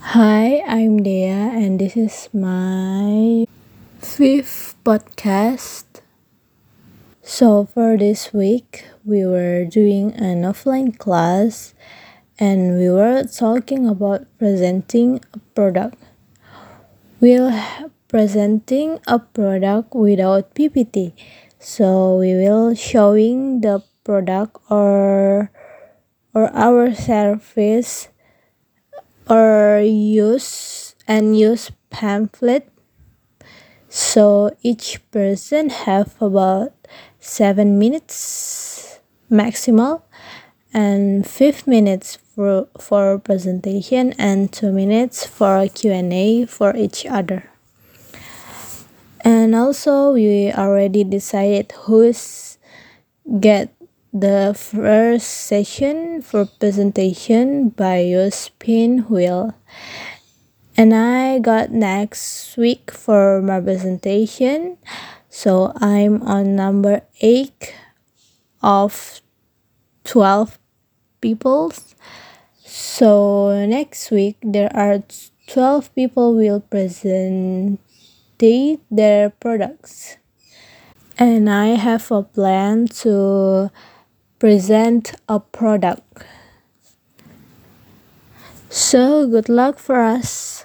Hi, I'm Dea, and this is my fifth podcast. So, for this week, we were doing an offline class and we were talking about presenting a product. We'll presenting a product without PPT. So, we will showing the product or or our service or use and use pamphlet. So each person have about seven minutes maximal and five minutes for, for presentation and two minutes for q&a for each other. And also we already decided who's get the first session for presentation by your spin wheel and I got next week for my presentation. So I'm on number 8 of 12 people. So next week there are 12 people will present their products. And I have a plan to present a product. So, good luck for us.